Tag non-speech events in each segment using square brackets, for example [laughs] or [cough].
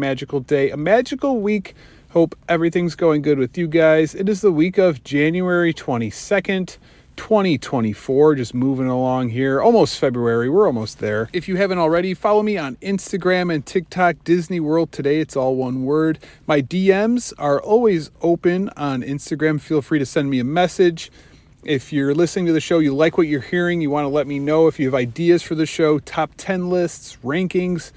magical day, a magical week. Hope everything's going good with you guys. It is the week of January 22nd. 2024, just moving along here. Almost February, we're almost there. If you haven't already, follow me on Instagram and TikTok, Disney World Today. It's all one word. My DMs are always open on Instagram. Feel free to send me a message. If you're listening to the show, you like what you're hearing, you want to let me know if you have ideas for the show, top 10 lists, rankings,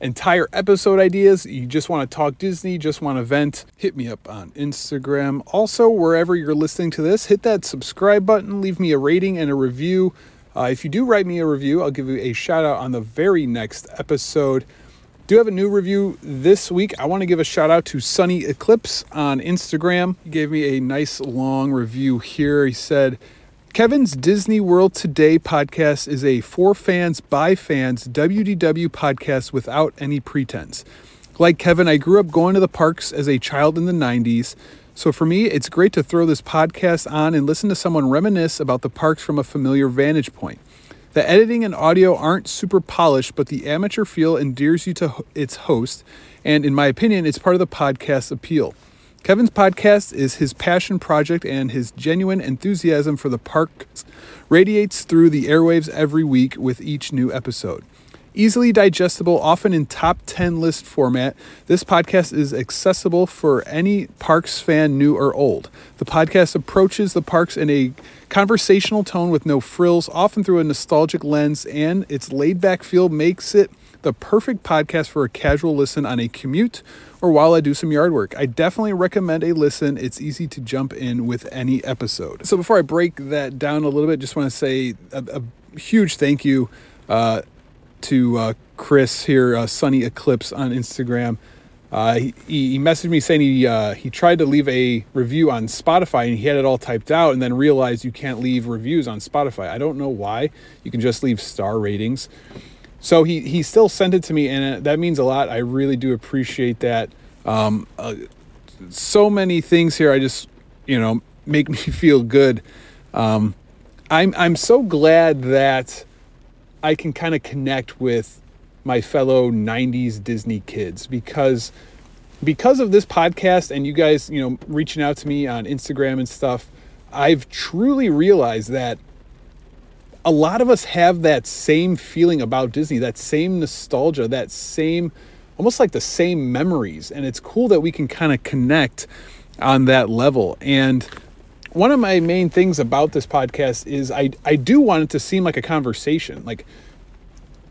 entire episode ideas, you just want to talk Disney, just want to vent, hit me up on Instagram. Also, wherever you're listening to this, hit that subscribe button, leave me a rating and a review. Uh, if you do write me a review, I'll give you a shout out on the very next episode. Do have a new review this week. I want to give a shout out to Sunny Eclipse on Instagram. He gave me a nice long review here. He said, Kevin's Disney World Today podcast is a for fans by fans WDW podcast without any pretense. Like Kevin, I grew up going to the parks as a child in the 90s. So for me, it's great to throw this podcast on and listen to someone reminisce about the parks from a familiar vantage point. The editing and audio aren't super polished, but the amateur feel endears you to its host, and in my opinion, it's part of the podcast's appeal. Kevin's podcast is his passion project, and his genuine enthusiasm for the parks radiates through the airwaves every week with each new episode. Easily digestible, often in top 10 list format, this podcast is accessible for any parks fan, new or old. The podcast approaches the parks in a conversational tone with no frills, often through a nostalgic lens, and its laid back feel makes it the perfect podcast for a casual listen on a commute or while I do some yard work. I definitely recommend a listen. It's easy to jump in with any episode. So before I break that down a little bit, just want to say a, a huge thank you. Uh, to uh, Chris here, uh, Sunny Eclipse on Instagram. Uh, he, he messaged me saying he uh, he tried to leave a review on Spotify and he had it all typed out and then realized you can't leave reviews on Spotify. I don't know why. You can just leave star ratings. So he he still sent it to me and that means a lot. I really do appreciate that. Um, uh, so many things here. I just you know make [laughs] me feel good. Um, I'm I'm so glad that I can kind of connect with my fellow 90s Disney kids because because of this podcast and you guys, you know, reaching out to me on Instagram and stuff, I've truly realized that a lot of us have that same feeling about Disney, that same nostalgia, that same almost like the same memories and it's cool that we can kind of connect on that level. And one of my main things about this podcast is I I do want it to seem like a conversation. Like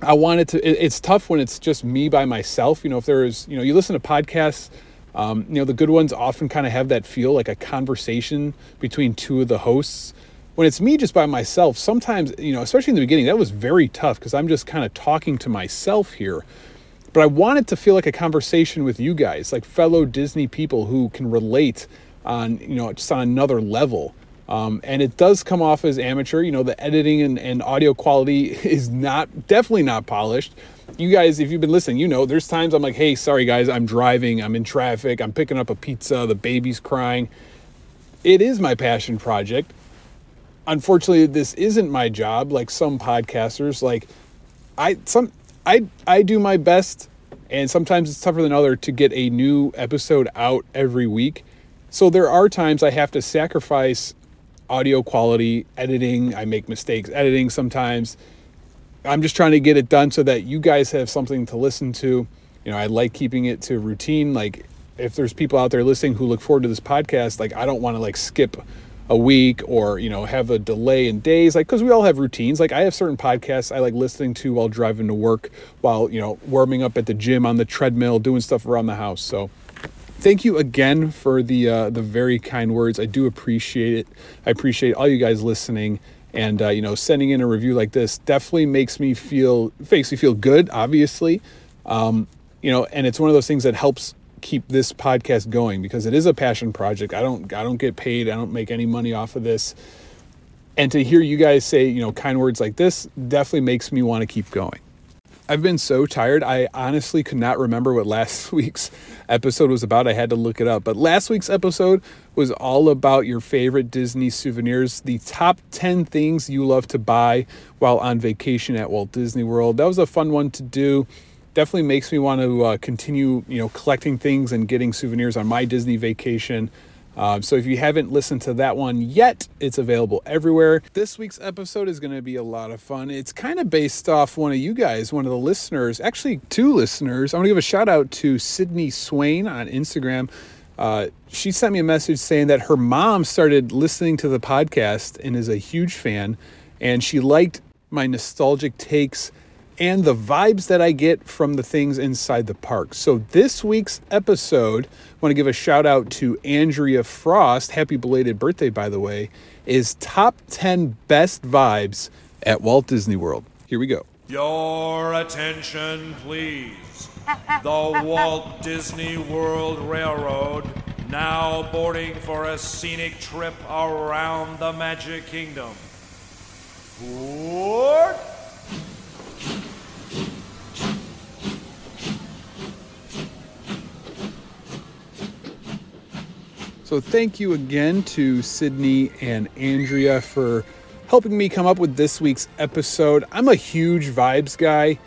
I want it to. It, it's tough when it's just me by myself. You know, if there is, you know, you listen to podcasts. Um, you know, the good ones often kind of have that feel like a conversation between two of the hosts. When it's me just by myself, sometimes, you know, especially in the beginning, that was very tough because I'm just kind of talking to myself here. But I want it to feel like a conversation with you guys, like fellow Disney people who can relate on you know just on another level. Um, and it does come off as amateur. You know, the editing and, and audio quality [laughs] is not definitely not polished. You guys, if you've been listening, you know there's times I'm like, hey, sorry guys, I'm driving, I'm in traffic, I'm picking up a pizza, the baby's crying. It is my passion project. Unfortunately, this isn't my job like some podcasters. Like I some I I do my best and sometimes it's tougher than other to get a new episode out every week so there are times I have to sacrifice audio quality, editing. I make mistakes editing sometimes. I'm just trying to get it done so that you guys have something to listen to. You know, I like keeping it to routine. Like if there's people out there listening who look forward to this podcast, like I don't want to like skip a week or you know have a delay in days like because we all have routines like i have certain podcasts i like listening to while driving to work while you know warming up at the gym on the treadmill doing stuff around the house so thank you again for the uh, the very kind words. I do appreciate it. I appreciate all you guys listening. And uh, you know, sending in a review like this definitely makes me feel makes me feel good. Obviously, um, you know, and it's one of those things that helps keep this podcast going because it is a passion project. I don't I don't get paid. I don't make any money off of this. And to hear you guys say, you know, kind words like this definitely makes me want to keep going. I've been so tired. I honestly could not remember what last [laughs] week's episode was about. I had to look it up. But last week's episode was all about your favorite Disney souvenirs, the top 10 things you love to buy while on vacation at Walt Disney World. That was a fun one to do. Definitely makes me want to uh, continue, you know, collecting things and getting souvenirs on my Disney vacation. Um, so if you haven't listened to that one yet, it's available everywhere. This week's episode is going to be a lot of fun. It's kind of based off one of you guys, one of the listeners, actually two listeners. I want to give a shout out to Sydney Swain on Instagram. Uh, she sent me a message saying that her mom started listening to the podcast and is a huge fan, and she liked my nostalgic takes and the vibes that I get from the things inside the park. So, this week's episode, I want to give a shout out to Andrea Frost. Happy belated birthday, by the way, is top 10 best vibes at Walt Disney World. Here we go. Your attention, please. The Walt Disney World Railroad now boarding for a scenic trip around the Magic Kingdom. Board! So, thank you again to Sydney and Andrea for helping me come up with this week's episode. I'm a huge vibes guy,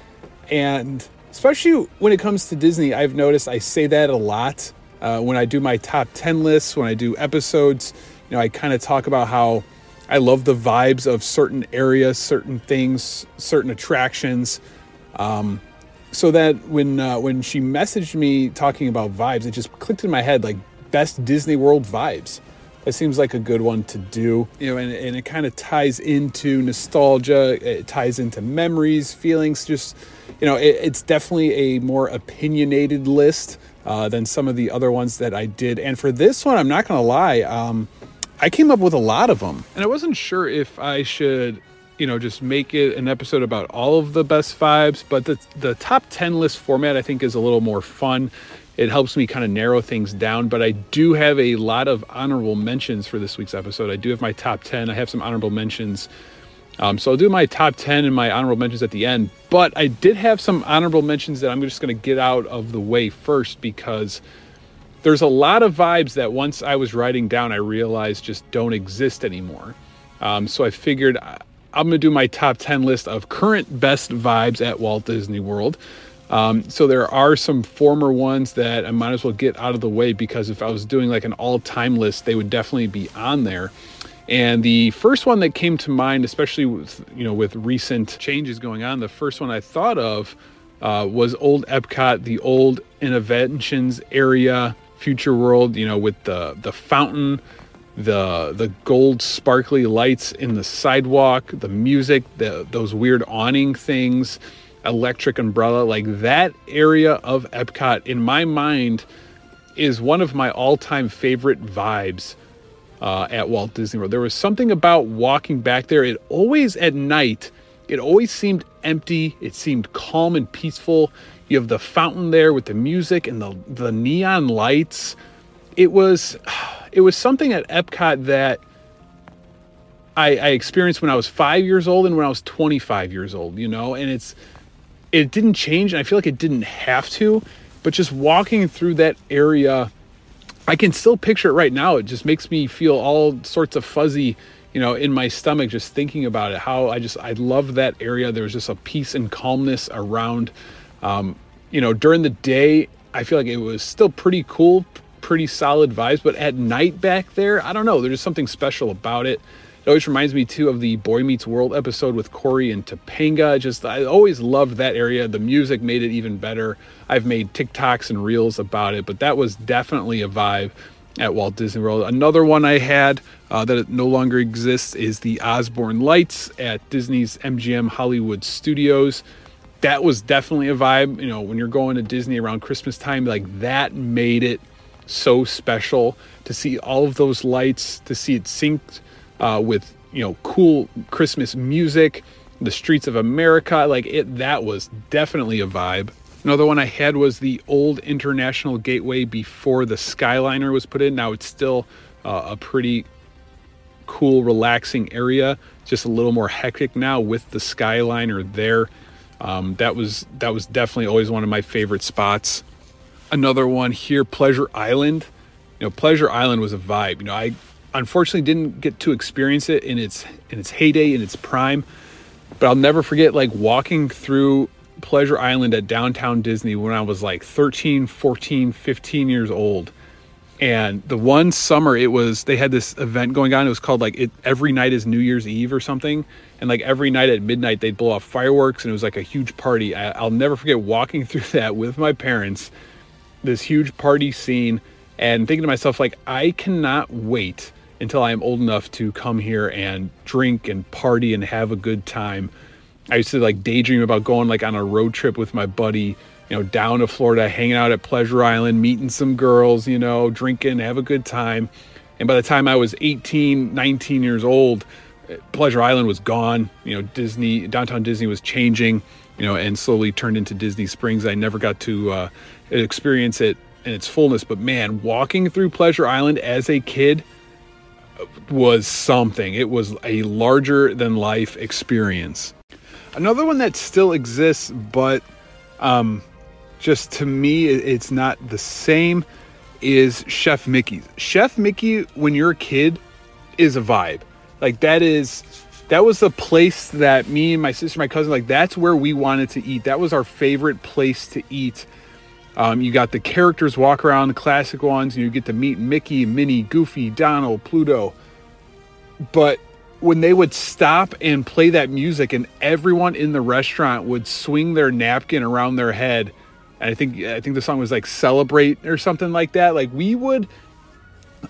and especially when it comes to Disney, I've noticed I say that a lot uh, when I do my top 10 lists, when I do episodes. You know, I kind of talk about how I love the vibes of certain areas, certain things, certain attractions. Um, so that when uh, when she messaged me talking about vibes, it just clicked in my head like best Disney World vibes. That seems like a good one to do, you know, and, and it kind of ties into nostalgia. It ties into memories, feelings. Just, you know, it, it's definitely a more opinionated list uh, than some of the other ones that I did. And for this one, I'm not going to lie, um, I came up with a lot of them, and I wasn't sure if I should you know just make it an episode about all of the best vibes but the the top 10 list format i think is a little more fun it helps me kind of narrow things down. But I do have a lot of honorable mentions for this week's episode. I do have my top 10. I have some honorable mentions. Um, so I'll do my top 10 and my honorable mentions at the end. But I did have some honorable mentions that I'm just going to get out of the way first because there's a lot of vibes that once I was writing down, I realized just don't exist anymore. Um, so I figured uh, I'm going to do my top 10 list of current best vibes at Walt Disney World. Um, so there are some former ones that I might as well get out of the way because if I was doing like an all-time list, they would definitely be on there. And the first one that came to mind, especially with you know with recent changes going on, the first one I thought of uh, was old Epcot, the old Innoventions area, Future World. You know, with the the fountain, the the gold sparkly lights in the sidewalk, the music, the those weird awning things electric umbrella like that area of epcot in my mind is one of my all-time favorite vibes uh, at walt disney world. There was something about walking back there. It always at night it always seemed empty. It seemed calm and peaceful. You have the fountain there with the music and the, the neon lights. It was [sighs] it was something at epcot that I, I experienced when I was five years old and when I was 25 years old, you know, and it's it didn't change and I feel like it didn't have to, but just walking through that area, I can still picture it right now. It just makes me feel all sorts of fuzzy, you know, in my stomach just thinking about it. How I just I love that area. There's just a peace and calmness around. Um, you know, during the day, I feel like it was still pretty cool, pretty solid vibes, but at night back there, I don't know. There's just something special about it. It always reminds me too of the Boy Meets World episode with Cory and Topanga. Just I always loved that area. The music made it even better. I've made TikToks and reels about it, but that was definitely a vibe at Walt Disney World. Another one I had uh, that no longer exists is the Osborne Lights at Disney's MGM Hollywood Studios. That was definitely a vibe. You know, when you're going to Disney around Christmas time, like that made it so special to see all of those lights, to see it synced uh, with you know, cool Christmas music, the streets of America. Like it, that was definitely a vibe. Another one I had was the old International Gateway before the Skyliner was put in. Now it's still uh, a pretty cool, relaxing area. Just a little more hectic now with the Skyliner there. Um, that was that was definitely always one of my favorite spots. Another one here, Pleasure Island. You know, Pleasure Island was a vibe. You know, I unfortunately didn't get to experience it in its in its heyday, in its prime. But I'll never forget like walking through Pleasure Island at downtown Disney when I was like 13, 14, 15 years old. And the one summer it was they had this event going on. It was called like it every night is New Year's Eve or something. And like every night at midnight they'd blow off fireworks and it was like a huge party. I, I'll never forget walking [laughs] through that with my parents, this huge party scene, and thinking to myself like I cannot wait until I am old enough to come here and drink and party and have a good time. I used to like daydream about going like on a road trip with my buddy you know, down to Florida, hanging out at Pleasure Island, meeting some girls, you know, drinking, have a good time. And by the time I was 18, 19 years old, Pleasure Island was gone. You know, Disney, downtown Disney was changing, you know, and slowly turned into Disney Springs. I never got to uh, experience it in its fullness, but man, walking through Pleasure Island as a kid was something. It was a larger than life experience. Another one that still exists, but um, just to me, it's not the same, is Chef Mickey's. Chef Mickey, when you're a kid, is a vibe. Like that is that was the place that me and my sister, my cousin, like that's where we wanted to eat. That was our favorite place to eat. Um, you got the characters walk around, the classic ones, and you get to meet Mickey, Minnie, Goofy, Donald, Pluto. But when they would stop and play that music, and everyone in the restaurant would swing their napkin around their head and I think I think the song was like "Celebrate" or something like that. Like we would,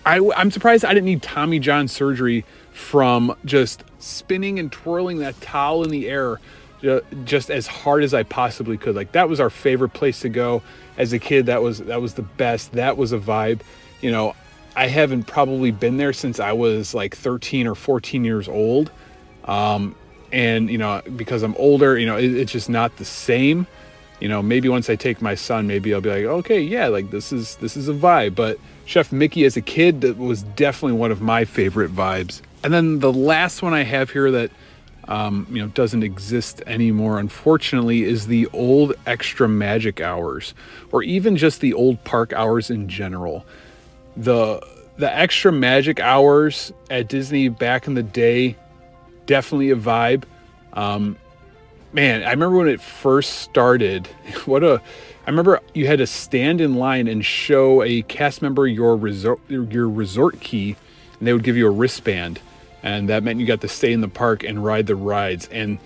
I I'm surprised I didn't need Tommy John surgery from just spinning and twirling that towel in the air just as hard as I possibly could. Like that was our favorite place to go as a kid. That was that was the best. That was a vibe. You know, I haven't probably been there since I was like 13 or 14 years old. Um, and you know, because I'm older, you know, it, it's just not the same you know maybe once i take my son maybe i'll be like okay yeah like this is this is a vibe but chef mickey as a kid that was definitely one of my favorite vibes and then the last one i have here that um, you know doesn't exist anymore unfortunately is the old extra magic hours or even just the old park hours in general the the extra magic hours at disney back in the day definitely a vibe um, man, I remember when it first started. [laughs] What a I remember you had to stand in line and show a cast member your resort your resort key, and they would give you a wristband, and that meant you got to stay in the park and ride the rides. And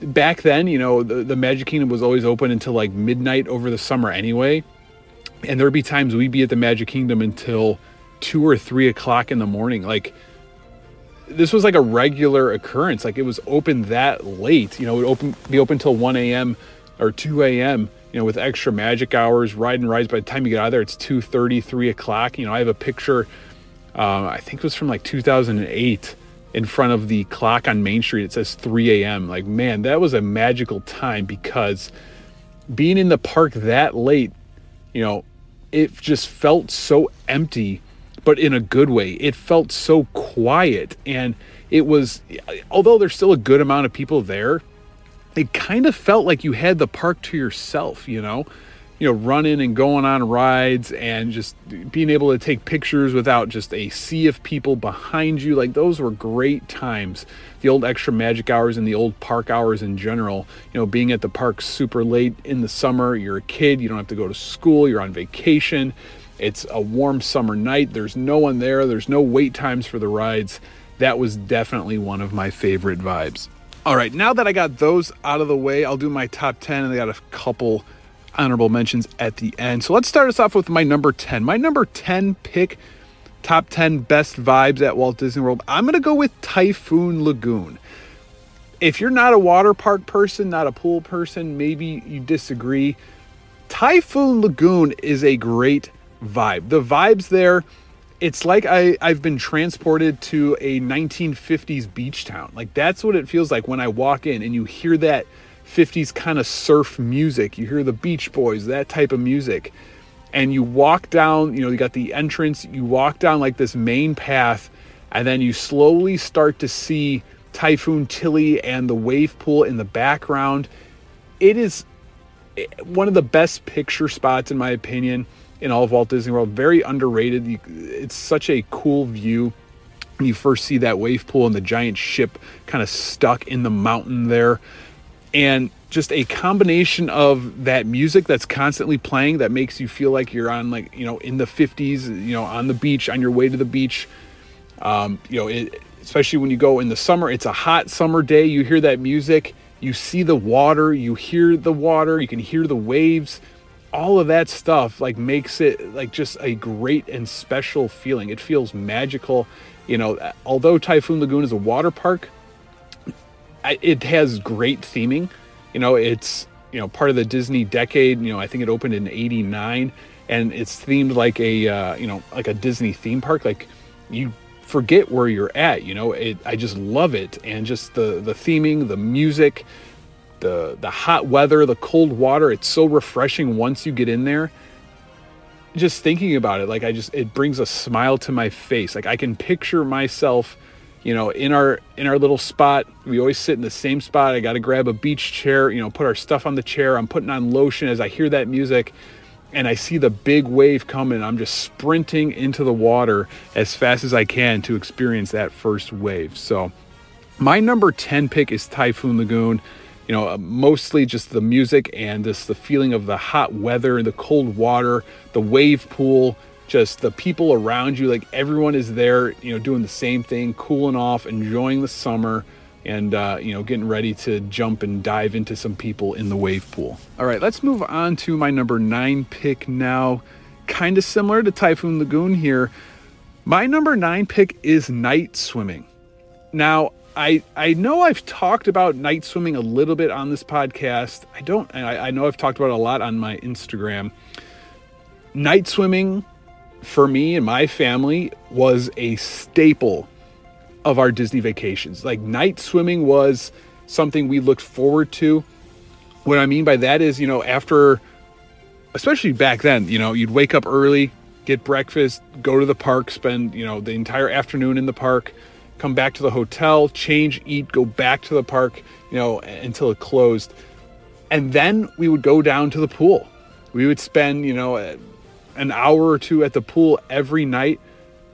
back then, you know, the, the Magic Kingdom was always open until like midnight over the summer anyway, and there'd be times we'd be at the Magic Kingdom until two or three o'clock in the morning, like this was like a regular occurrence. Like it was open that late. You know, it would open be open till 1 a.m. or 2 a.m. You know, with extra magic hours, ride and rides. By the time you get out of there, it's 2:30, 3 o'clock. You know, I have a picture. Um, I think it was from like 2008 in front of the clock on Main Street. It says 3 a.m. Like, man, that was a magical time because being in the park that late, you know, it just felt so empty but in a good way. It felt so quiet and it was although there's still a good amount of people there, it kind of felt like you had the park to yourself, you know? You know, running and going on rides and just being able to take pictures without just a sea of people behind you. Like those were great times. The old extra magic hours and the old park hours in general. You know, being at the park super late in the summer, you're a kid, you don't have to go to school, you're on vacation it's a warm summer night. There's no one there. There's no wait times for the rides. That was definitely one of my favorite vibes. All right, now that I got those out of the way, I'll do my top 10 and I got a couple honorable mentions at the end. So let's start us off with my number 10. My number 10 pick, top 10 best vibes at Walt Disney World. I'm going to go with Typhoon Lagoon. If you're not a water park person, not a pool person, maybe you disagree. Typhoon Lagoon is a great vibe. The vibes there, it's like I, I've been transported to a 1950s beach town. Like that's what it feels like when I walk in and you hear that 50s kind of surf music. You hear the Beach Boys, that type of music. And you walk down, you know, you got the entrance, you walk down like this main path, and then you slowly start to see Typhoon Tilly and the wave pool in the background. It is eh, one of the best picture spots, in my opinion in all of Walt Disney World. Very underrated. It's such a cool view. When you first see that wave pool and the giant ship kind of stuck in the mountain there. And just a combination of that music that's constantly playing that makes you feel like you're on like you know in the 50s you know on the beach on your way to the beach um, you know it, especially when you go in the summer it's a hot summer day you hear that music you see the water you hear the water you can hear the waves all of that stuff like makes it like just a great and special feeling. It feels magical. You know, although Typhoon Lagoon is a water park, it has great theming. You know, it's you know part of the Disney decade. You know, I think it opened in '89, and it's themed like a uh, you know like a Disney theme park. Like you forget where you're at. You know, it. I just love it, and just the the theming, the music the the hot weather, the cold water, it's so refreshing once you get in there. Just thinking about it, like I just it brings a smile to my face. Like I can picture myself, you know, in our in our little spot. We always sit in the same spot. I got to grab a beach chair, you know, put our stuff on the chair. I'm putting on lotion as I hear that music and I see the big wave coming. I'm just sprinting into the water as fast as I can to experience that first wave. So, my number 10 pick is Typhoon Lagoon you know, uh, mostly just the music and just the feeling of the hot weather, and the cold water, the wave pool, just the people around you. Like everyone is there, you know, doing the same thing, cooling off, enjoying the summer, and, uh, you know, getting ready to jump and dive into some people in the wave pool. All right, let's move on to my number nine pick now. Kind of similar to Typhoon Lagoon here. My number nine pick is night swimming. Now, I I know I've talked about night swimming a little bit on this podcast. I don't. I, I know I've talked about it a lot on my Instagram. Night swimming for me and my family was a staple of our Disney vacations. Like night swimming was something we looked forward to. What I mean by that is, you know, after, especially back then, you know, you'd wake up early, get breakfast, go to the park, spend, you know, the entire afternoon in the park come back to the hotel, change, eat, go back to the park, you know, until it closed. And then we would go down to the pool. We would spend, you know, uh, an hour or two at the pool every night.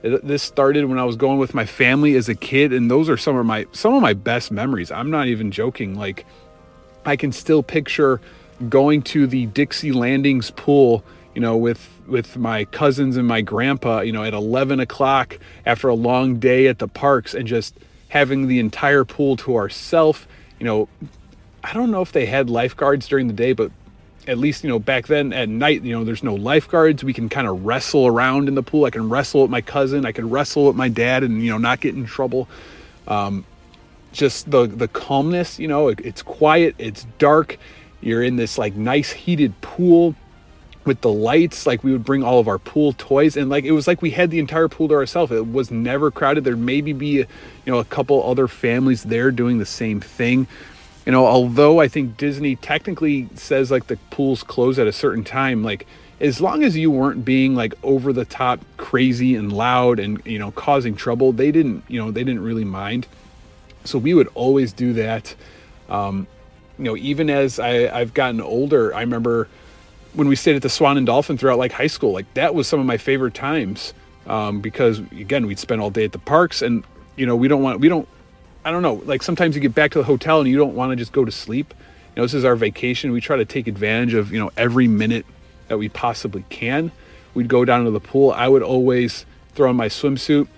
This started when I was going with my family as a kid, and those are some of my some of my best memories. I'm not even joking. Like I can still picture going to the Dixie Landings pool you know, with with my cousins and my grandpa, you know, at 11 o'clock after a long day at the parks and just having the entire pool to ourselves. You know, I don't know if they had lifeguards during the day, but at least you know back then at night you know there's no lifeguards. We can kind of wrestle around in the pool. I can wrestle with my cousin. I can wrestle with my dad and you know not get in trouble. Um, just the the calmness you know it, it's quiet it's dark. You're in this like nice heated pool with the lights. Like we would bring all of our pool toys and like it was like we had the entire pool to ourselves. It was never crowded. There'd maybe be you know a couple other families there doing the same thing you know although i think disney technically says like the pools close at a certain time like as long as you weren't being like over the top crazy and loud and you know causing trouble they didn't you know they didn't really mind. So we would always do that. Um, you know even as I, i've gotten older i remember when we stayed at the Swan and Dolphin throughout like high school, like that was some of my favorite times um, because again we'd spend all day at the parks and you know we don't want we don't I don't know like sometimes you get back to the hotel and you don't want to just go to sleep. You know this is our vacation. We try to take advantage of you know every minute that we possibly can. We'd go down to the pool. I would always throw on my swimsuit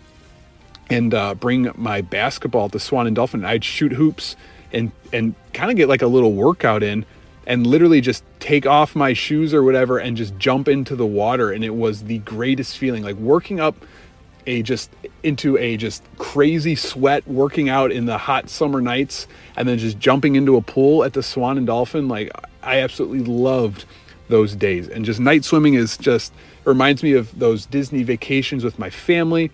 and uh, bring my basketball the Swan and Dolphin. I'd shoot hoops and and kind of get like a little workout in and literally just take off my shoes or whatever and just jump into the water and it was the greatest feeling like working up a just into a just crazy sweat working out in the hot summer nights and then just jumping into a pool at the Swan and Dolphin like I absolutely loved those days. And just night swimming is just reminds me of those Disney vacations with my family.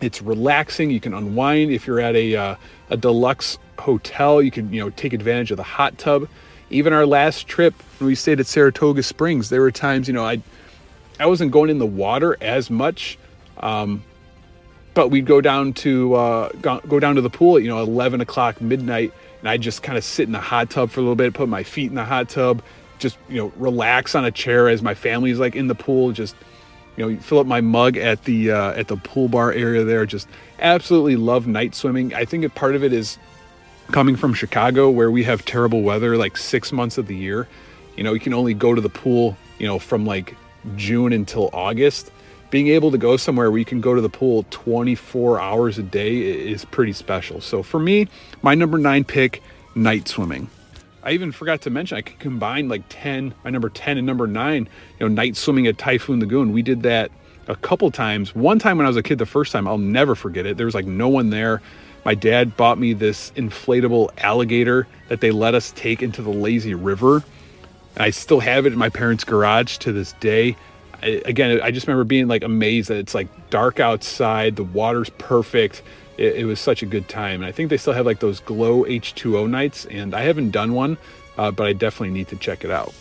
It's relaxing. You can unwind if you're at a uh, a deluxe hotel. You can you know take advantage of the hot tub. Even our last trip when we stayed at Saratoga Springs, there were times you know I I wasn't going in the water as much, um, but we'd go down to uh, go, down to the pool at you know 11 o'clock midnight, and I'd just kind of sit in the hot tub for a little bit, put my feet in the hot tub, just you know relax on a chair as my family's like in the pool, just you know fill up my mug at the uh, at the pool bar area there. Just absolutely love night swimming. I think a part of it is coming from Chicago where we have terrible weather like six months of the year. You know, you can only go to the pool you know from like June until August. Being able to go somewhere where you can go to the pool 24 hours a day is pretty special. So for me, my number nine pick, night swimming. I even forgot to mention I could combine like 10, my number 10 and number 9, you know, night swimming at Typhoon Lagoon. We did that a couple times. One time when I was a kid the first time, I'll never forget it. There was like no one there. My dad bought me this inflatable alligator that they let us take into the lazy river. And I still have it in my parents' garage to this day. I, again, I just remember being like amazed that it's like dark outside, the water's perfect it, it, was such a good time. And I think they still have like those glow H2O nights, and I haven't done one, uh, but I definitely need to check it out.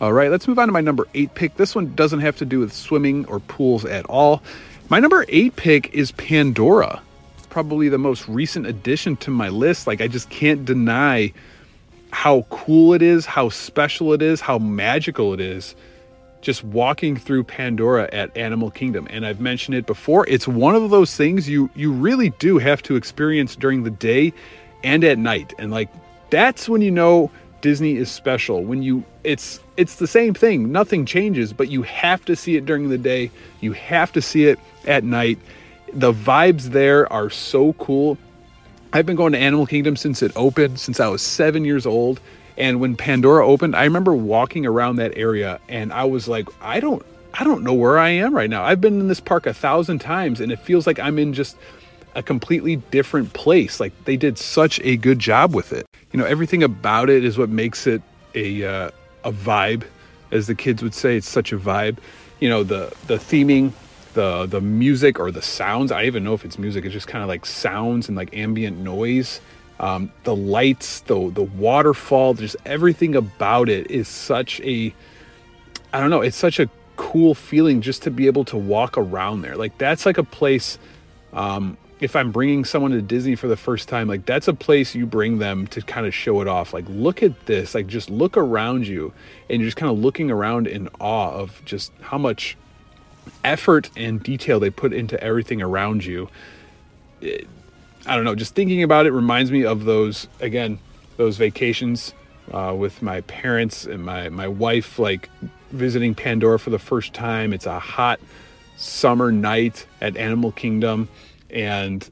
All right, let's move on to my number eight pick. This one doesn't have to do with swimming or pools at all. My number eight pick is Pandora. Probably the most recent addition to my list. Like, I just can't deny how cool it is, how special it is, how magical it is just walking through Pandora at Animal Kingdom. And I've mentioned it before, it's one of those things you you really do have to experience during the day and at night. And like that's when you know Disney is special. When you it's it's the same thing. Nothing changes, but you have to see it during the day. You have to see it at night. The vibes there are so cool. I've been going to Animal Kingdom since it opened, since I was 7 years old and when Pandora opened, I remember walking around that area and I was like, I don't I don't know where I am right now. I've been in this park a thousand times and it feels like I'm in just a completely different place. Like they did such a good job with it. You know, everything about it is what makes it a uh, a vibe, as the kids would say. It's such a vibe. You know, the the theming, the the music or the sounds. I even know if it's music. It's just kind of like sounds and like ambient noise. Um, the lights, the the waterfall, just everything about it is such a I don't know, it's such a cool feeling just to be able to walk around there. Like that's like a place um, if I'm bringing someone to Disney for the first time, like that's a place you bring them to kind of show it off. Like, look at this. Like, just look around you, and you're just kind of looking around in awe of just how much effort and detail they put into everything around you. It, I don't know, just thinking about it reminds me of those, again, those vacations uh, with my parents and my, my wife, like visiting Pandora for the first time. It's a hot summer night at Animal Kingdom and,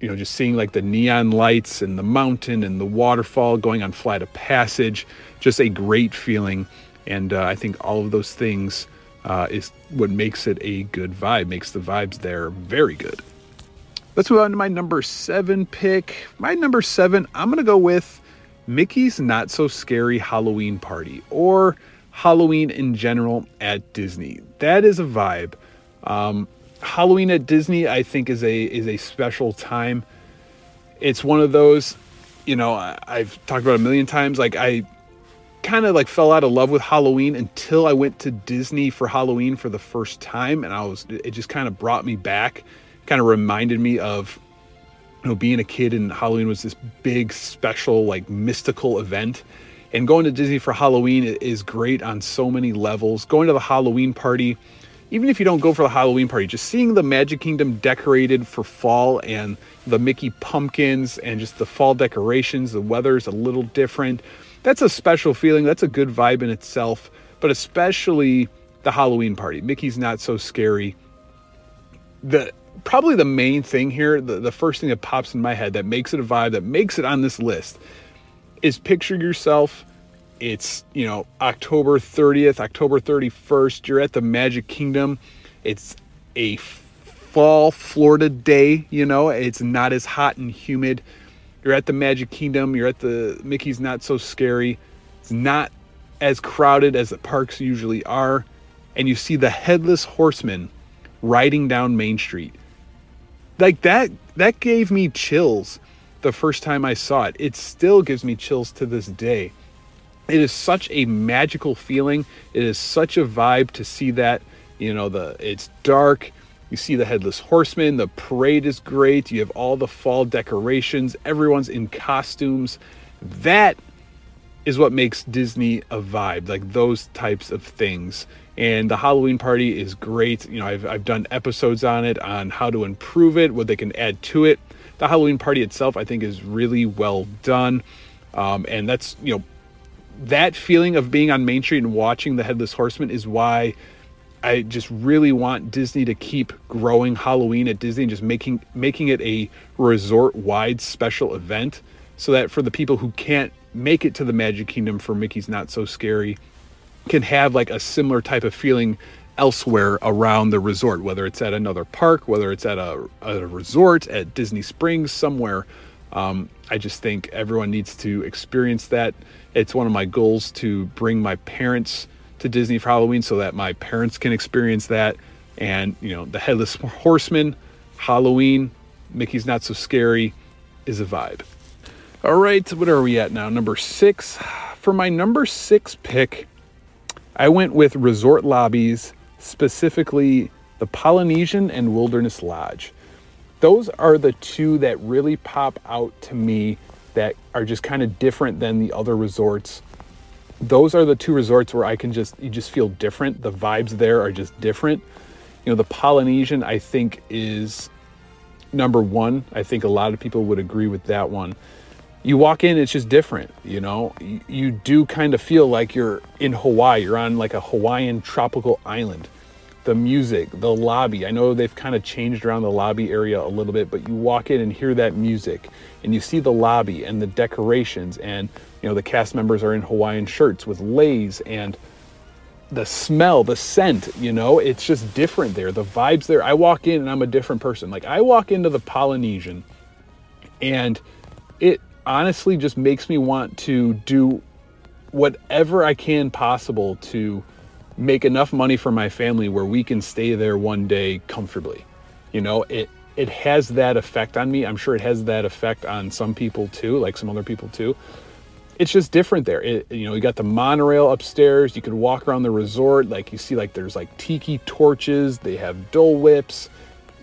you know, just seeing like the neon lights and the mountain and the waterfall going on Flight of Passage. Just a great feeling. And uh, I think all of those things uh, is what makes it a good vibe, makes the vibes there very good. Let's move on to my number seven pick. My number seven, I'm going to go with Mickey's Not So Scary Halloween Party or Halloween in general at Disney. That is a vibe. Um, Halloween at Disney, I think, is a is a special time. It's one of those, you know, I've talked about a million times. Like I kind of like fell out of love with Halloween until I went to Disney for Halloween for the first time, and I was it just kind of brought me back kind of reminded me of you know being a kid and Halloween was this big special like mystical event. And going to Disney for Halloween is great on so many levels. Going to the Halloween party even if you don't go for the Halloween party just seeing the Magic Kingdom decorated for fall and the Mickey pumpkins and just the fall decorations the weather's a little different. That's a special feeling that's a good vibe in itself. But especially the Halloween party Mickey's not so scary. The probably the main thing here, the, the first thing that pops in my head that makes it a vibe, that makes it on this list, is picture yourself. It's, you know, October 30th, October 31st. You're at the Magic Kingdom. It's a fall Florida day, you know, it's not as hot and humid. You're at the Magic Kingdom. You're at the Mickey's Not So Scary. It's not as crowded as the parks usually are, and you see the headless horseman riding down Main Street. Like that that gave me chills the first time I saw it. It still gives me chills to this day. It is such a magical feeling. It is such a vibe to see that. You know, the it's dark. You see the headless horseman. The parade is great. You have all the fall decorations. Everyone's in costumes. That is what makes Disney a vibe, like those types of things. And the Halloween party is great. You know, I've, I've done episodes on it on how to improve it, what they can add to it. The Halloween party itself, I think, is really well done. Um, and that's, you know, that feeling of being on Main Street and watching the Headless Horseman is why I just really want Disney to keep growing Halloween at Disney and just making making it a resort wide special event so that for the people who can't make it to the Magic Kingdom for Mickey's Not So Scary can have like a similar type of feeling elsewhere around the resort, whether it's at another park, whether it's at a, a resort, at Disney Springs, somewhere. Um, I just think everyone needs to experience that. It's one of my goals to bring my parents to Disney for Halloween so that my parents can experience that. And, you know, the Headless [laughs] Horseman, Halloween, Mickey's Not So Scary is a vibe. All right, what are we at now? Number six. [sighs] For my number six pick, I went with resort lobbies, specifically the Polynesian and Wilderness Lodge. Those are the two that really pop out to me that are just kind of different than the other resorts. Those are the two resorts where I can just you just feel different. The vibes there are just different. You know, the Polynesian I think is number 1. I think a lot of people would agree with that one you walk in, it's just different. You know, you, you do kind of feel like you're in Hawaii. You're on like a Hawaiian tropical island. The music, the lobby. I know they've kind of changed around the lobby area a little bit, but you walk in and hear that music, and you see the lobby and the decorations, and you know the cast members are in Hawaiian shirts with leis and the smell, the scent, you know, it's just different there. The vibes there. I walk in and I'm a different person. Like I walk into the Polynesian and it honestly just makes me want to do whatever I can possible to make enough money for my family where we can stay there one day comfortably. You know, it it has that effect on me. I'm sure it has that effect on some people too, like some other people too. It's just different there. It, you know, you got the monorail upstairs. You could walk around the resort, like you see, like there's like tiki torches. They have Dole Whips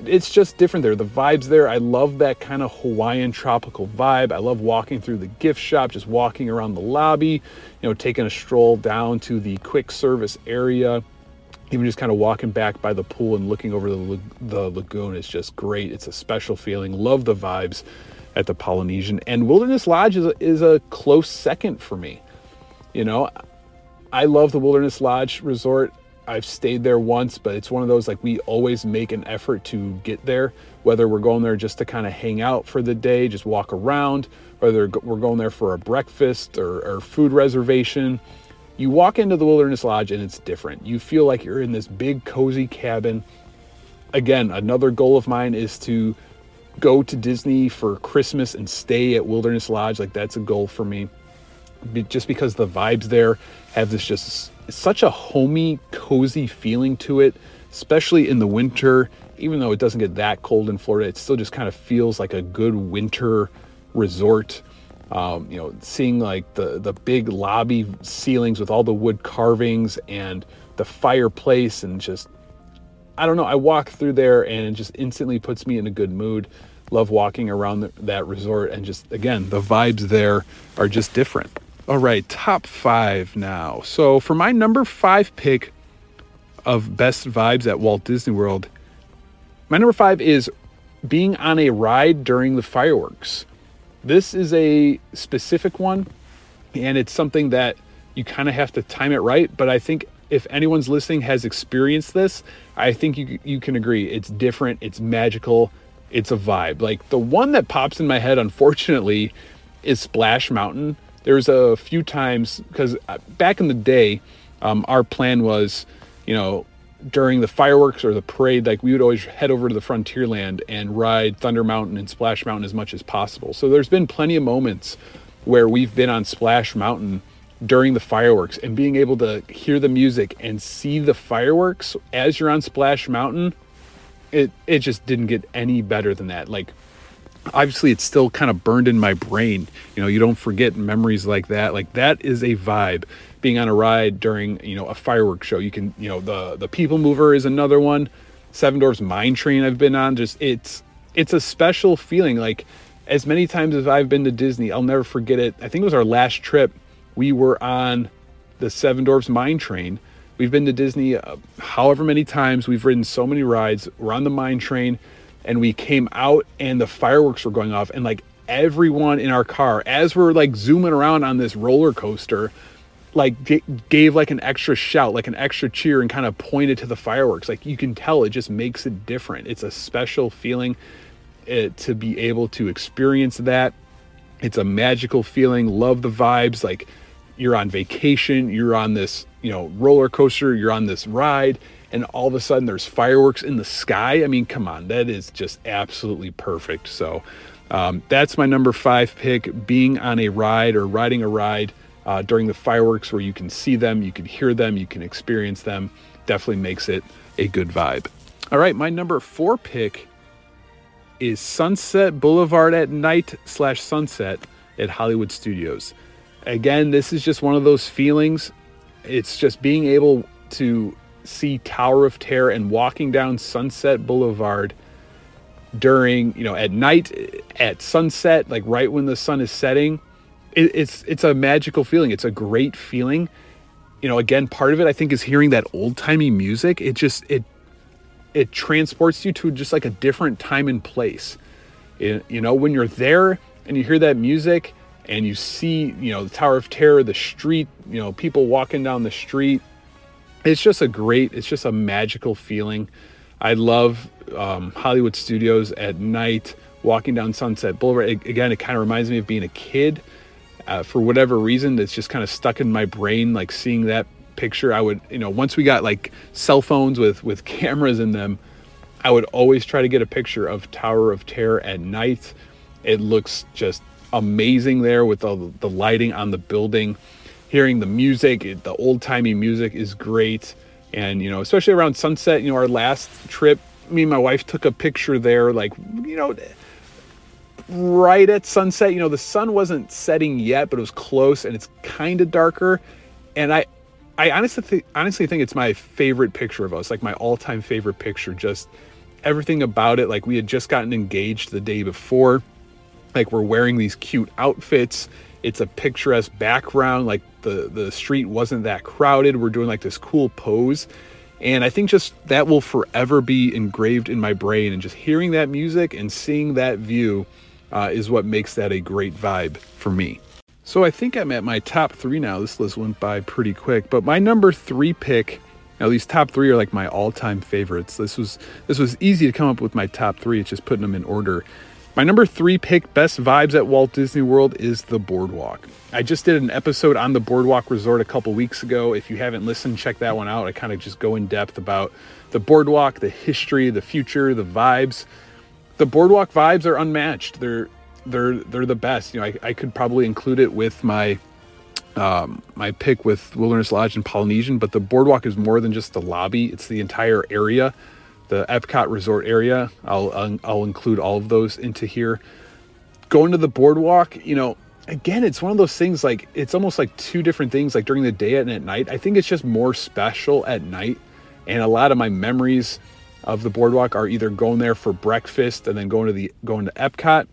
it's just different there. The vibes there, I love that kind of Hawaiian tropical vibe. I love walking through the gift shop, just walking around the lobby, you know, taking a stroll down to the quick service area, even just kind of walking back by the pool and looking over the, the lagoon is just great. It's a special feeling. Love the vibes at the Polynesian. And Wilderness Lodge is a, is a close second for me. You know, I love the Wilderness Lodge Resort. I've stayed there once, but it's one of those like we always make an effort to get there, whether we're going there just to kind of hang out for the day, just walk around, whether we're going there for a breakfast or, or food reservation. You walk into the Wilderness Lodge and it's different. You feel like you're in this big, cozy cabin. Again, another goal of mine is to go to Disney for Christmas and stay at Wilderness Lodge. Like, that's a goal for me. Just because the vibes there have this just such a homey, cozy feeling to it, especially in the winter. Even though it doesn't get that cold in Florida, it still just kind of feels like a good winter resort. Um, you know, seeing like the the big lobby ceilings with all the wood carvings and the fireplace and just I don't know. I walk through there and it just instantly puts me in a good mood. Love walking around the, that resort and just again the vibes there are just different. All right, top five now. So for my number five pick of best vibes at Walt Disney World, my number five is being on a ride during the fireworks. This is a specific one, and it's something that you kind of have to time it right. But I think if anyone's listening has experienced this, I think you you can agree it's different, it's magical, it's a vibe. Like the one that pops in my head, unfortunately, is Splash Mountain there's a few times because uh, back in the day, um, our plan was, you know, during the fireworks or the parade, like we would always head over to the Frontierland and ride Thunder Mountain and Splash Mountain as much as possible. So there's been plenty of moments where we've been on Splash Mountain during the fireworks and being able to hear the music and see the fireworks as you're on Splash Mountain, it it just didn't get any better than that. Like obviously it's still kind of burned in my brain. You know, you don't forget memories like that. Like that is a vibe being on a ride during, you know, a fireworks show. You can, you know, the the People Mover is another one. Seven Dwarfs Mine Train I've been on. Just it's it's a special feeling like as many times as I've been to Disney, I'll never forget it. I think it was our last trip we were on the Seven Dwarfs Mine Train. We've been to Disney uh, however many times. We've ridden so many rides. We're on the mine train, and we came out, and the fireworks were going off, and like everyone in our car, as we're like zooming around on this roller coaster, like g- gave like an extra shout, like an extra cheer, and kind of pointed to the fireworks. Like you can tell, it just makes it different. It's a special feeling uh, to be able to experience that. It's a magical feeling. Love the vibes. Like you're on vacation, you're on this, you know, roller coaster, you're on this ride, and all of a sudden there's fireworks in the sky. I mean, come on, that is just absolutely perfect. So um, that's my number five pick being on a ride or riding a ride uh, during the fireworks where you can see them, you can hear them, you can experience them. Definitely makes it a good vibe. All right, my number four pick is Sunset Boulevard at night slash sunset at Hollywood Studios again, this is just one of those feelings. It's just being able to see Tower of Terror and walking down Sunset Boulevard during, you know, at night, at sunset, like right when the sun is setting. It, it's it's a magical feeling. It's a great feeling. You know, again, part of it I think is hearing that old timey music. It just it it transports you to just like a different time and place. It, you know, when you're there and you hear that music and you see, you know, the Tower of Terror, the street, you know, people walking down the street. It's just a great, it's just a magical feeling. I love um, Hollywood Studios at night, walking down Sunset Boulevard. It, again, it kind of reminds me of being a kid. Uh, for whatever reason, that's just kind of stuck in my brain. Like seeing that picture, I would, you know, once we got like cell phones with with [laughs] cameras in them, I would always try to get a picture of Tower of Terror at night. It looks just amazing there with the, the lighting on the building. Hearing the music, the old timey music is great. And, you know, especially around sunset, you know, our last trip, me and my wife took a picture there, like, you know, right at sunset. You know, the sun wasn't setting yet, but it was close and it's kind of darker. And I, I honestly, th- honestly think it's my favorite picture of us, like my all time favorite picture. Just everything about it. Like we had just gotten engaged the day before like we're wearing these cute outfits. It's a picturesque background. Like the the street wasn't that crowded. We're doing like this cool pose. And I think just that will forever be engraved in my brain. And just hearing that music and seeing that view uh, is what makes that a great vibe for me. So I think I'm at my top three now. This list went by pretty quick, but my number three pick. Now these top three are like my all-time favorites. This was this was easy to come up with my top three. It's just putting them in order. My number three pick, best vibes at Walt Disney World, is the Boardwalk. I just did an episode on the Boardwalk Resort a couple weeks ago. If you haven't listened, check that one out. I kind of just go in depth about the Boardwalk, the history, the future, the vibes. The Boardwalk vibes are unmatched. They're they're they're the best. You know, I, I could probably include it with my um, my pick with Wilderness Lodge and Polynesian, but the Boardwalk is more than just the lobby. It's the entire area the Epcot Resort area. I'll I'll include all of those into here. Going to the boardwalk, you know, again, it's one of those things like it's almost like two different things like during the day and at night. I think it's just more special at night. And a lot of my memories of the boardwalk are either going there for breakfast and then going to the going to Epcot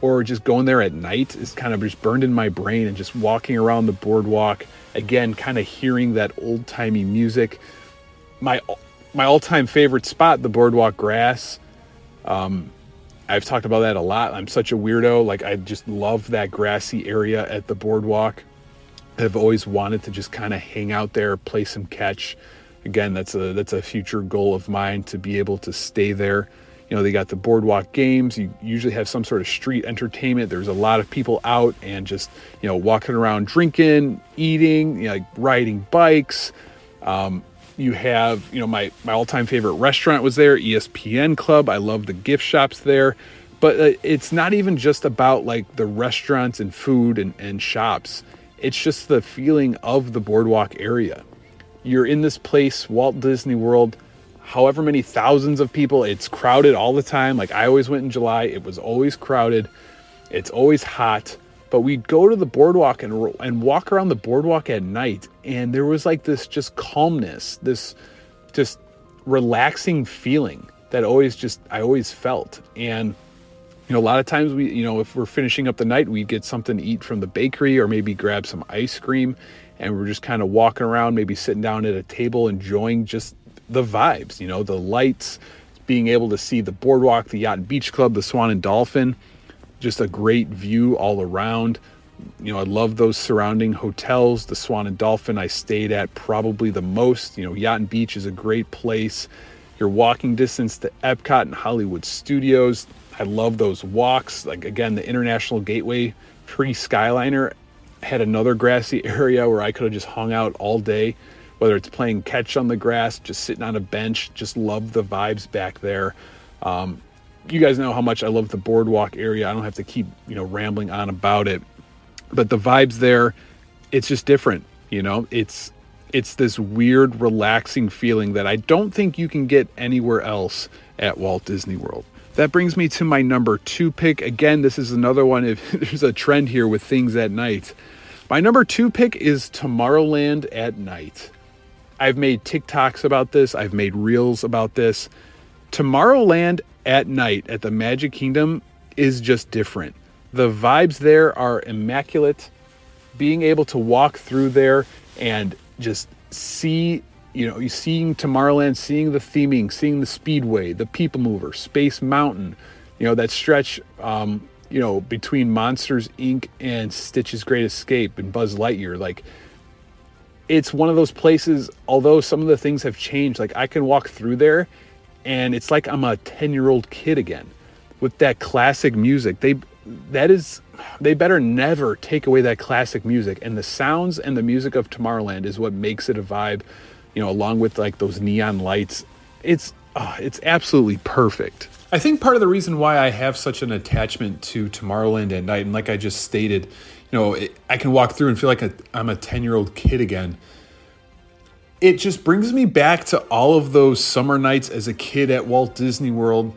or just going there at night is kind of just burned in my brain and just walking around the boardwalk again kind of hearing that old-timey music. My my all-time favorite spot, the boardwalk grass. Um, I've talked about that a lot. I'm such a weirdo. Like I just love that grassy area at the boardwalk. I've always wanted to just kind of hang out there, play some catch. Again, that's a that's a future goal of mine to be able to stay there. You know, they got the boardwalk games. You usually have some sort of street entertainment. There's a lot of people out and just you know walking around, drinking, eating, you know, like riding bikes. Um, you have, you know, my, my all time favorite restaurant was there, ESPN Club. I love the gift shops there. But uh, it's not even just about like the restaurants and food and, and shops. it's just the feeling of the boardwalk area. You're in this place, Walt Disney World, however many thousands of people, it's crowded all the time. Like I always went in July, it was always crowded, it's always hot. But we'd go to the boardwalk and, and walk around the boardwalk at night, and there was like this just calmness, this just relaxing feeling that always just I always felt. And you know, a lot of times we, you know, if we're finishing up the night, we'd get something to eat from the bakery or maybe grab some ice cream and we're just kind of walking around, maybe sitting down at a table, enjoying just the vibes, you know, the lights, being able to see the boardwalk, the yacht and beach club, the swan and dolphin, just a great view all around. You know, I love those surrounding hotels. The Swan and Dolphin I stayed at probably the most. You know, Yacht and Beach is a great place. Your walking distance to Epcot and Hollywood Studios. I love those walks. Like again, the International Gateway pre Skyliner had another grassy [laughs] area where I could have just hung out all day, whether it's playing catch on the grass, just sitting on a bench. Just love the vibes back there. Um, you guys know how much I love the boardwalk area. I don't have to keep you know rambling on about it, but the vibes there, it's just different. You know, it's it's this weird, relaxing feeling that I don't think you can get anywhere else at Walt Disney World. That brings me to my number two pick. Again, this is another one. If [laughs] there's a trend here with things at night, my number two pick is Tomorrowland at night. I've made TikToks about this. I've made reels about this. Tomorrowland at night at the Magic Kingdom is just different. The vibes there are immaculate. Being able to walk through there and just see you know, seeing Tomorrowland, seeing the theming, seeing the Speedway, the People Mover, Space Mountain, you know, that stretch, um, you know, between Monsters Inc. and Stitch's Great Escape and Buzz Lightyear. Like, it's one of those places, although some of the things have changed, like, I can walk through there and it's like I'm a 10 year old kid again with that classic music. They, that is, they better never take away that classic music. And the sounds and the music of Tomorrowland is what makes it a vibe you know, along with like those neon lights. It's uh, it's absolutely perfect. I think part of the reason why I have such an attachment to Tomorrowland at night, and like I just stated, you know, it, I can walk through and feel like I'm a 10 year old kid again. It just brings me back to all of those summer nights as a kid at Walt Disney World.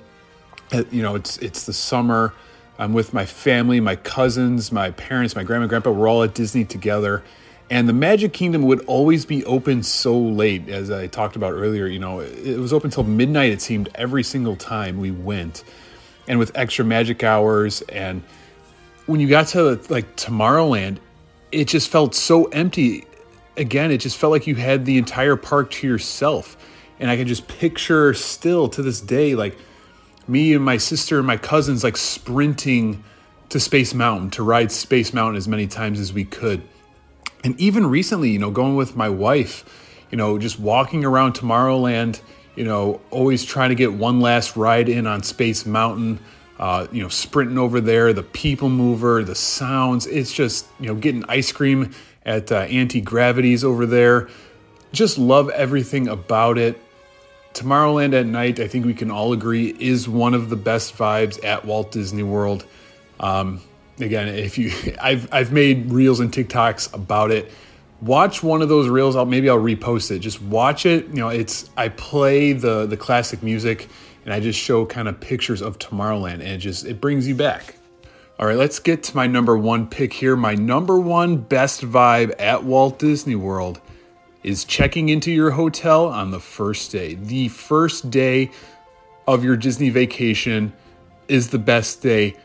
Uh, you know, it's it's the summer. I'm with my family, my cousins, my parents, my grandma, and grandpa. We're all at Disney together, and the Magic Kingdom would always be open so late, as I talked about earlier. You know, it was open till midnight, it seemed, every single time we went. And with extra magic hours. And when you got to like Tomorrowland, it just felt so empty. Again, it just felt like you had the entire park to yourself. And I can just picture still to this day, like me and my sister and my cousins, like sprinting to Space Mountain to ride Space Mountain as many times as we could and even recently, you know, going with my wife, you know, just walking around Tomorrowland, you know, always trying to get one last ride in on Space Mountain, uh, you know, sprinting over there, the people mover, the sounds. It's just, you know, getting ice cream at uh, Auntie Gravity's over there. Just love everything about it. Tomorrowland at night, I think we can all agree, is one of the best vibes at Walt Disney World. Um, again, if you, [laughs] I've I've made reels and TikToks about it. Watch one of those reels. I'll maybe I'll repost it. Just watch it. You know, it's I play the the classic music and I just show kind of pictures of Tomorrowland and it just it brings you back. All right, let's get to my number one pick here. My number one best vibe at Walt Disney World is checking into your hotel on the first day. The first day of your Disney vacation is the best day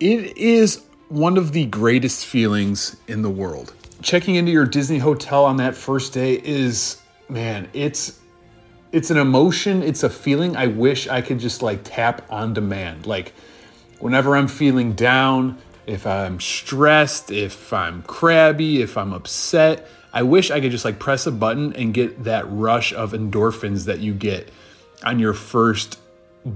it is one of the greatest feelings in the world. Checking into your Disney hotel on that first day is, man, it's it's an emotion, it's a feeling I wish I could just like tap on demand. Like whenever I'm feeling down, if I'm stressed, if I'm crabby, if I'm upset, I wish I could just like press a button and get that rush of endorphins that you get on your first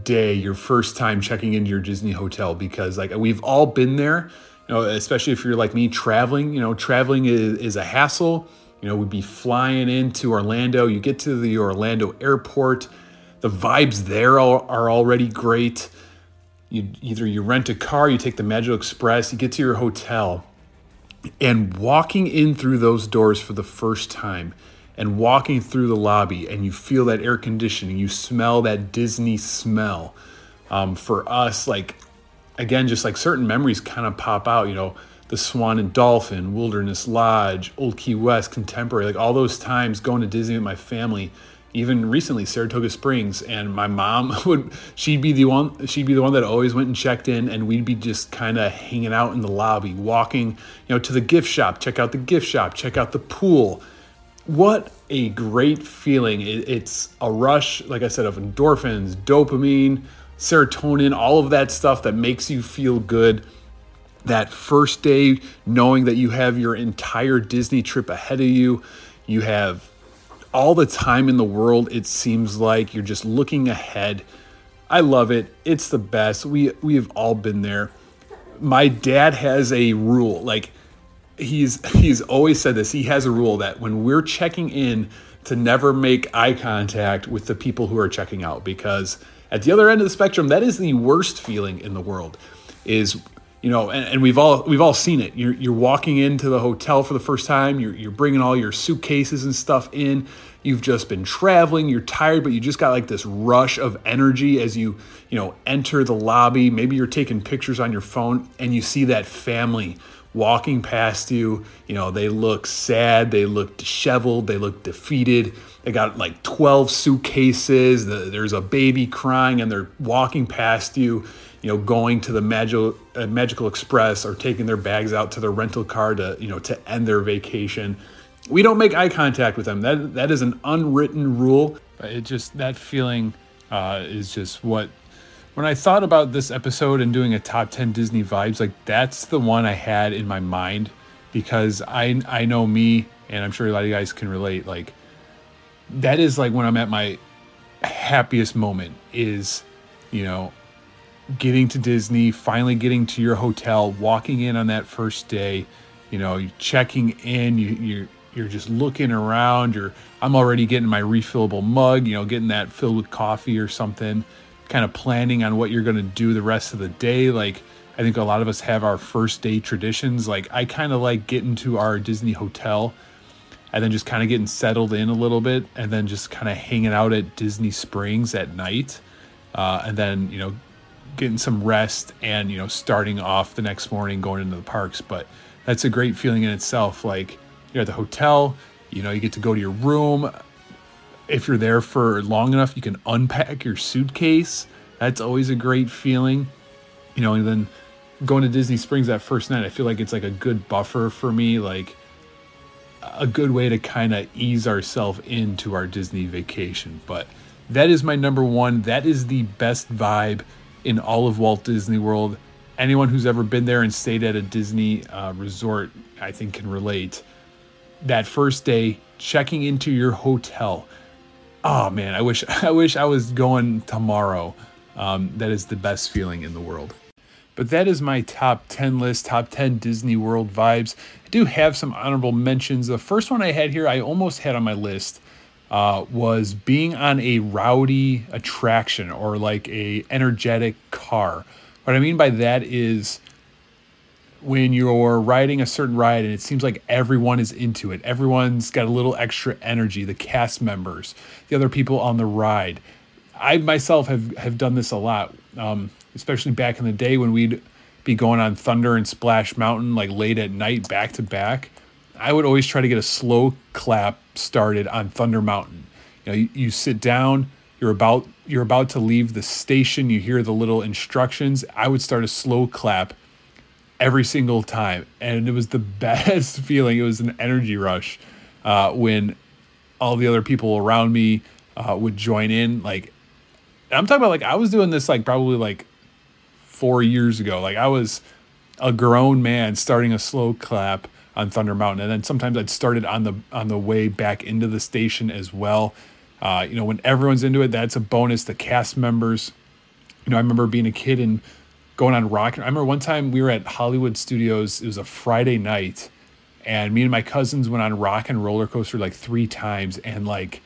day, your first time checking into your Disney hotel, because like we've all been there, you know, especially if you're like me traveling, you know, traveling is, is a hassle. You know, we'd be flying into Orlando. You get to the Orlando airport, the vibes there are, are already great. You either you rent a car, you take the Magical Express, you get to your hotel, And walking in through those doors for the first time and walking through the lobby and you feel that air conditioning, you smell that Disney smell. Um, for us, like, again, just like certain memories kind of pop out, you know, the Swan and Dolphin, Wilderness Lodge, Old Key West, Contemporary, like all those times going to Disney with my family even recently Saratoga Springs and my mom [laughs] would she'd be the one she'd be the one that always went and checked in and we'd be just kind of hanging out in the lobby walking you know to the gift shop check out the gift shop check out the pool. What a great feeling. It's a rush like I said of endorphins dopamine serotonin all of that stuff that makes you feel good. That first day knowing that you have your entire Disney trip ahead of you you have all the time in the world. It seems like you're just looking ahead. I love it. It's the best. We we have all been there. My dad has a rule. Like he's he's always said this. He has a rule that when we're checking in to never make eye contact with the people who are checking out because at the other end of the spectrum that is the worst feeling in the world is you know, and, and, we've all we've all seen it. You're you're walking into the hotel for the first time. You're you're bringing all your suitcases and stuff in. You've just been traveling. You're tired, but you just got like this rush of energy as you you know enter the lobby. Maybe you're taking pictures on your phone, and you see that family walking past you. You know, they look sad. They look disheveled. They look defeated. They got like 12 suitcases. There's a baby crying, and they're walking past you you know, going to the Magical uh, Magical Express or taking their bags out to their rental car to, you know, to end their vacation. We don't make eye contact with them. That that is an unwritten rule. It just that feeling uh, is just what. When I thought about this episode and doing a top ten Disney vibes, like that's the one I had in my mind because I I know me and I'm sure a lot of you guys can relate. Like that is like when I'm at my happiest moment is you know getting to Disney, finally getting to your hotel, walking in on that first day, you know, checking in, you, you're you're just looking around. You're I'm already getting my refillable mug, you know, getting that filled with coffee or something, kind of planning on what you're going to do the rest of the day. Like I think a lot of us have our first day traditions. Like I kind of like getting to our Disney hotel and then just kind of getting settled in a little bit and then just kind of hanging out at Disney Springs at night. Uh, and then, you know, getting some rest and you know starting off the next morning going into the parks but that's a great feeling in itself. Like you're at the hotel you know you get to go to your room. If you're there for long enough you can unpack your suitcase. That's always a great feeling you know and then going to disney springs that first night i feel like it's like a good buffer for me like a good way to kind of ease ourselves into our disney vacation. But that is my number one. That is the best vibe in all of Walt Disney World. Anyone who's ever been there and stayed at a Disney uh, resort, I think, can relate. That first day, checking into your hotel. Oh man, I wish [laughs] I wish I was going tomorrow. Um, that is the best feeling in the world. But that is my top 10 list, top 10 Disney World vibes. I do have some honorable mentions. The first one I had here, I almost had on my list, uh, was being on a rowdy attraction or like a energetic car. What I mean by that is when you're riding a certain ride and it seems like everyone is into it. Everyone's got a little extra energy, the cast members, the other people on the ride. I myself have, have done this a lot, um, especially back in the day when we'd be going on Thunder and Splash Mountain like late at night back to back. I would always try to get a slow clap started on Thunder Mountain. You know, you, you sit down, you're about you're about to leave the station, you hear the little instructions. I would start a slow clap every single time, and it was the [laughs] best feeling. It was an energy rush uh, when all the other people around me uh, would join in. Like, I'm talking about like I was doing this like probably like four years ago. Like I was a grown man starting a slow clap on Thunder Mountain, and then sometimes I'd start it on the on the way back into the station as well. Uh, you know, when everyone's into it, that's a bonus. The cast members, you know, I remember being a kid and going on rock. I remember one time we were at Hollywood Studios. It was a Friday night, and me and my cousins went on Rock and Roller Coaster like three times, and like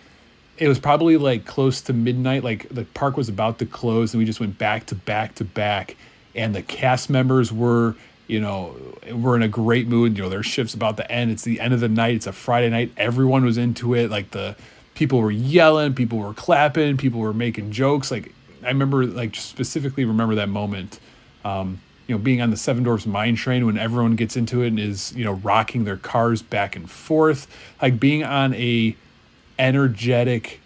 it was probably like close to midnight. Like the park was about to close, and we just went back to back to back, and the cast members were you know, we're in a great mood. You know, their shift's about to end. It's the end of the night. It's a Friday night. Everyone was into it. Like the people were yelling, people were clapping, people were making jokes. Like I remember, like specifically remember that moment. Um, you know, being on the Seven Dwarfs Mine Train when everyone gets into it and is you know rocking their cars back and forth, like being on a energetic.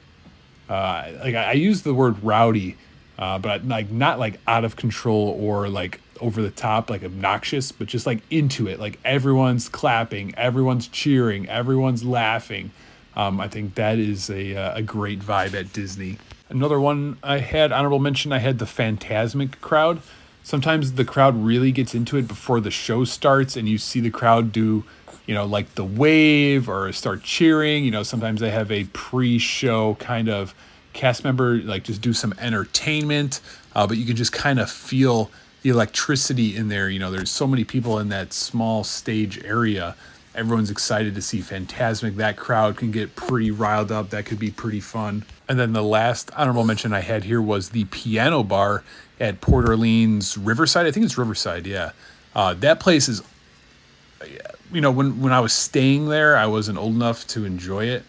Uh, like I, I use the word rowdy, uh, but like not like out of control or like over the top, like obnoxious, but just like into it. Like everyone's clapping, everyone's cheering, everyone's laughing. Um, I think that is a, uh, a great vibe at Disney. Another one I had honorable mention. I had the Fantasmic crowd. Sometimes the crowd really gets into it before the show starts, and you see the crowd do, you know, like the wave or start cheering. You know, sometimes they have a pre-show kind of cast member like just do some entertainment, uh, but you can just kind of feel the electricity in there. You know, there's so many people in that small stage area. Everyone's excited to see Fantasmic. That crowd can get pretty riled up. That could be pretty fun. And then the last honorable mention I had here was the piano bar at Port Orleans Riverside. I think it's Riverside, yeah. Uh, that place is, you know, when, when I was staying there, I wasn't old enough to enjoy it.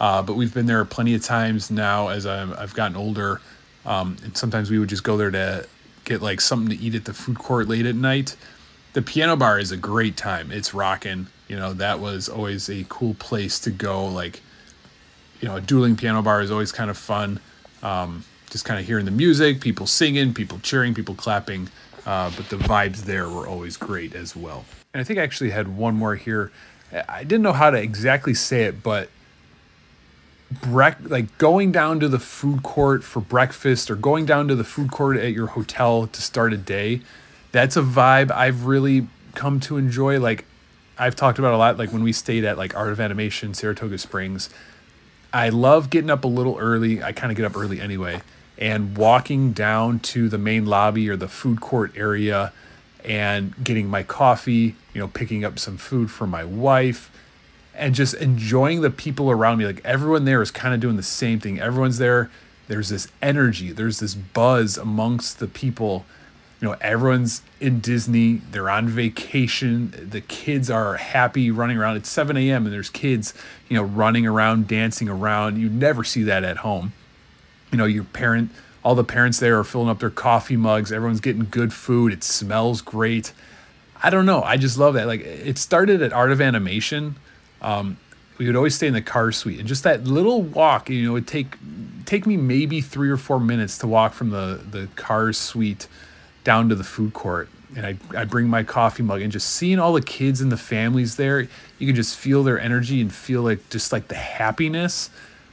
Uh, but we've been there plenty of times now as I'm, I've gotten older. Um, and sometimes we would just go there to get like something to eat at the food court late at night. The piano bar is a great time. It's rocking. You know, that was always a cool place to go. Like, you know, a dueling piano bar is always kind of fun. Um, just kind of hearing the music, people singing, people cheering, people clapping. Uh, but the vibes there were always great as well. And I think I actually had one more here. I didn't know how to exactly say it, but brec- like going down to the food court for breakfast or going down to the food court at your hotel to start a day that's a vibe i've really come to enjoy like i've talked about a lot like when we stayed at like art of animation saratoga springs. I love getting up a little early i kind of get up early anyway and walking down to the main lobby or the food court area and getting my coffee you know picking up some food for my wife and just enjoying the people around me. Like everyone there is kind of doing the same thing. Everyone's there. There's this energy. There's this buzz amongst the people. You know, everyone's in Disney. They're on vacation. The kids are happy running around. It's 7 a.m. and there's kids, you know, running around, dancing around. You never see that at home. You know, your parent, all the parents there are filling up their coffee mugs. Everyone's getting good food. It smells great. I don't know. I just love that. Like it started at Art of Animation um, we would always stay in the car suite and just that little walk you know would take take me maybe three or four minutes to walk from the the car suite down to the food court. And I, I bring my coffee mug and just seeing all the kids and the families there you can just feel their energy and feel like just like the happiness.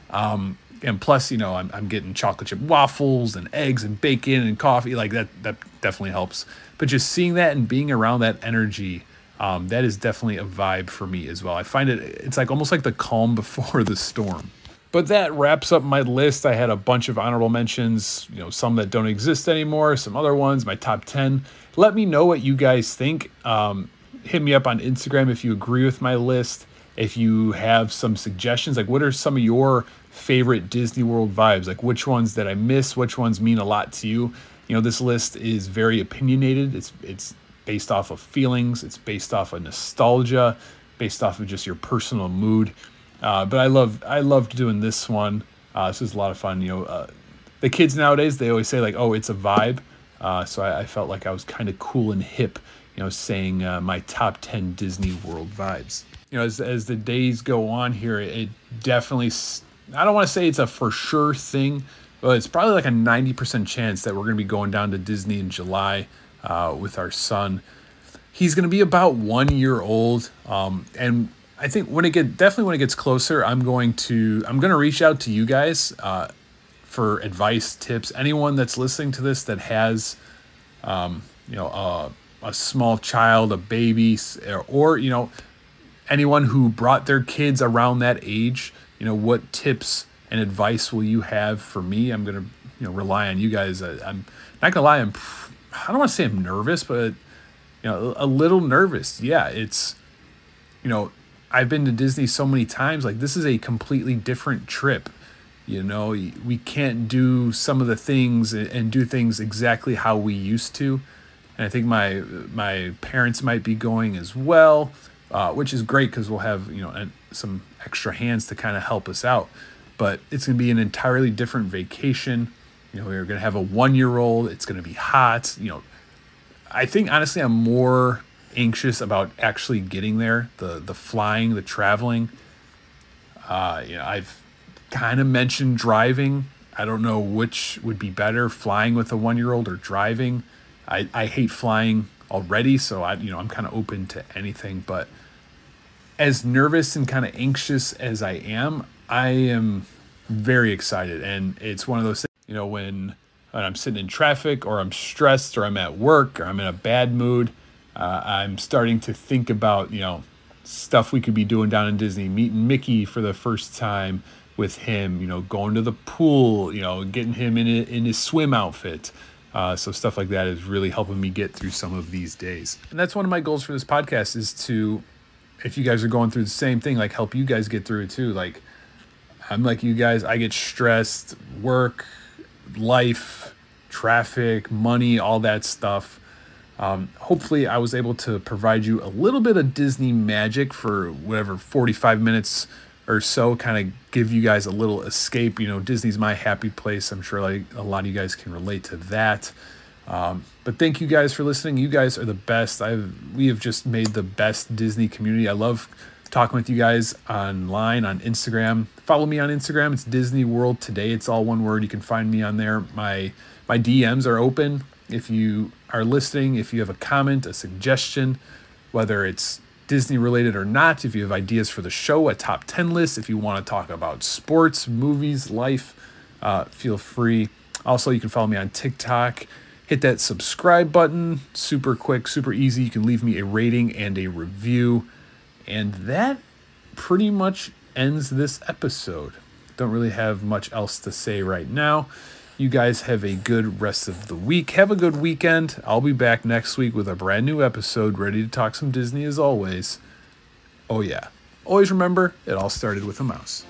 Um, and plus you know I'm, I'm getting chocolate chip waffles and eggs and bacon and coffee like that that definitely helps. But just seeing that and being around that energy um, that is definitely a vibe for me as well. I find it, it's like almost like the calm [laughs] before the storm. But that wraps up my list. I had a bunch of honorable mentions, you know, some that don't exist anymore, some other ones, my top 10. Let me know what you guys think. Um, hit me up on Instagram if you agree with my list. If you have some suggestions, like what are some of your favorite Disney World vibes? Like which ones that I miss, which ones mean a lot to you? You know, this list is very opinionated. It's it's based off of feelings, it's based off of nostalgia, based off of just your personal mood. Uh, but I love I loved doing this one. Uh, this was a lot of fun. You know, uh, the kids nowadays they always say like, "Oh, it's a vibe." Uh, so I, I, felt like I was kind of cool and hip, you know, saying uh, my top ten Disney World vibes. You know, as as the days go on here, it definitely. I don't want to say it's a for sure thing, but it's probably like a ninety percent chance that we're going to be going down to Disney in July uh, with our son. He's going to be about one year old, um, and I think when it get definitely when it gets closer, I'm going to I'm going to reach out to you guys uh, for advice, tips. Anyone that's listening to this that has, um, you know, a, a small child, a baby, or, you know, anyone who brought their kids around that age, you know, what tips and advice will you have for me? I'm going to you know rely on you guys. I'm not gonna lie, I'm I don't want to say I'm nervous, but you know, a little nervous. Yeah, it's you know, I've been to Disney so many times. Like this is a completely different trip. You know, we can't do some of the things and do things exactly how we used to. and I think my my parents might be going as well, uh, which is great because we'll have you know some extra hands to kind of help us out. But it's going to be an entirely different vacation. You know, we're going to have a one year old. It's going to be hot. You know, I think honestly, I'm more anxious about actually getting there. The the flying, the traveling. Uh, you know, I've kind of mentioned driving. I don't know which would be better, flying with a one year old or driving. I, I hate flying already, so I you know I'm kind of open to anything. But as nervous and kind of anxious as I am, I am very excited, and it's one of those things. You know when I'm sitting in traffic or I'm stressed or I'm at work or I'm in a bad mood, uh, I'm starting to think about you know stuff we could be doing down in Disney, meeting Mickey for the first time with him, you know, going to the pool, you know, getting him in a, in his swim outfit. Uh, so stuff like that is really helping me get through some of these days. And that's one of my goals for this podcast is to, if you guys are going through the same thing, like help you guys get through it too. Like I'm like you guys, I get stressed, work, life, traffic, money, all that stuff. Um, hopefully, I was able to provide you a little bit of Disney magic for whatever 45 minutes or so, kind of give you guys a little escape. You know, Disney's my happy place. I'm sure like a lot of you guys can relate to that. Um, but thank you guys for listening. You guys are the best. I've we have just made the best Disney community. I love talking with you guys online on Instagram. Follow me on Instagram. It's Disney World Today. It's all one word. You can find me on there. My my DMs are open. If you are listening, if you have a comment, a suggestion, whether it's Disney related or not, if you have ideas for the show, a top 10 list, if you want to talk about sports, movies, life, uh, feel free. Also, you can follow me on TikTok. Hit that subscribe button. Super quick, super easy. You can leave me a rating and a review. And that pretty much ends this episode. Don't really have much else to say right now. You guys have a good rest of the week. Have a good weekend. I'll be back next week with a brand new episode, ready to talk some Disney as always. Oh, yeah. Always remember, it all started with a mouse.